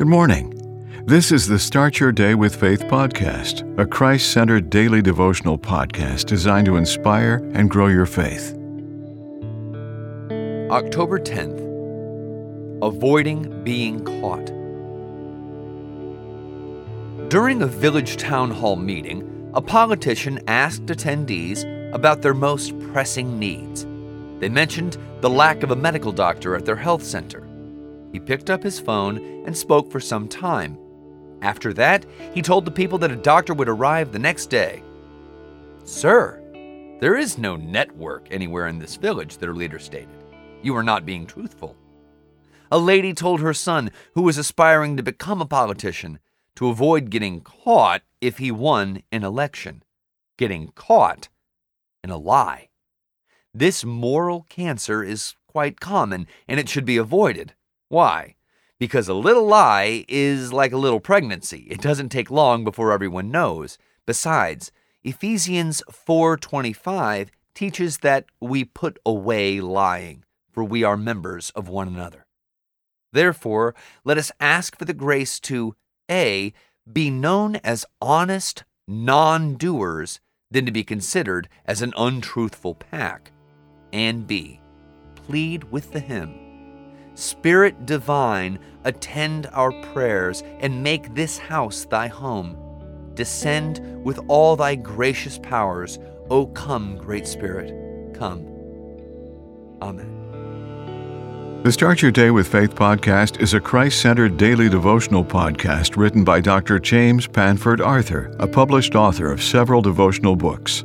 Good morning. This is the Start Your Day with Faith podcast, a Christ centered daily devotional podcast designed to inspire and grow your faith. October 10th Avoiding Being Caught. During a village town hall meeting, a politician asked attendees about their most pressing needs. They mentioned the lack of a medical doctor at their health center. He picked up his phone and spoke for some time. After that, he told the people that a doctor would arrive the next day. Sir, there is no network anywhere in this village, their leader stated. You are not being truthful. A lady told her son, who was aspiring to become a politician, to avoid getting caught if he won an election. Getting caught in a lie. This moral cancer is quite common and it should be avoided. Why? Because a little lie is like a little pregnancy. It doesn't take long before everyone knows. Besides, Ephesians 4:25 teaches that we put away lying, for we are members of one another. Therefore, let us ask for the grace to A be known as honest non-doers than to be considered as an untruthful pack, and B plead with the hymn Spirit divine, attend our prayers and make this house thy home. Descend with all thy gracious powers. O come, great Spirit, come. Amen. The Start Your Day with Faith podcast is a Christ centered daily devotional podcast written by Dr. James Panford Arthur, a published author of several devotional books.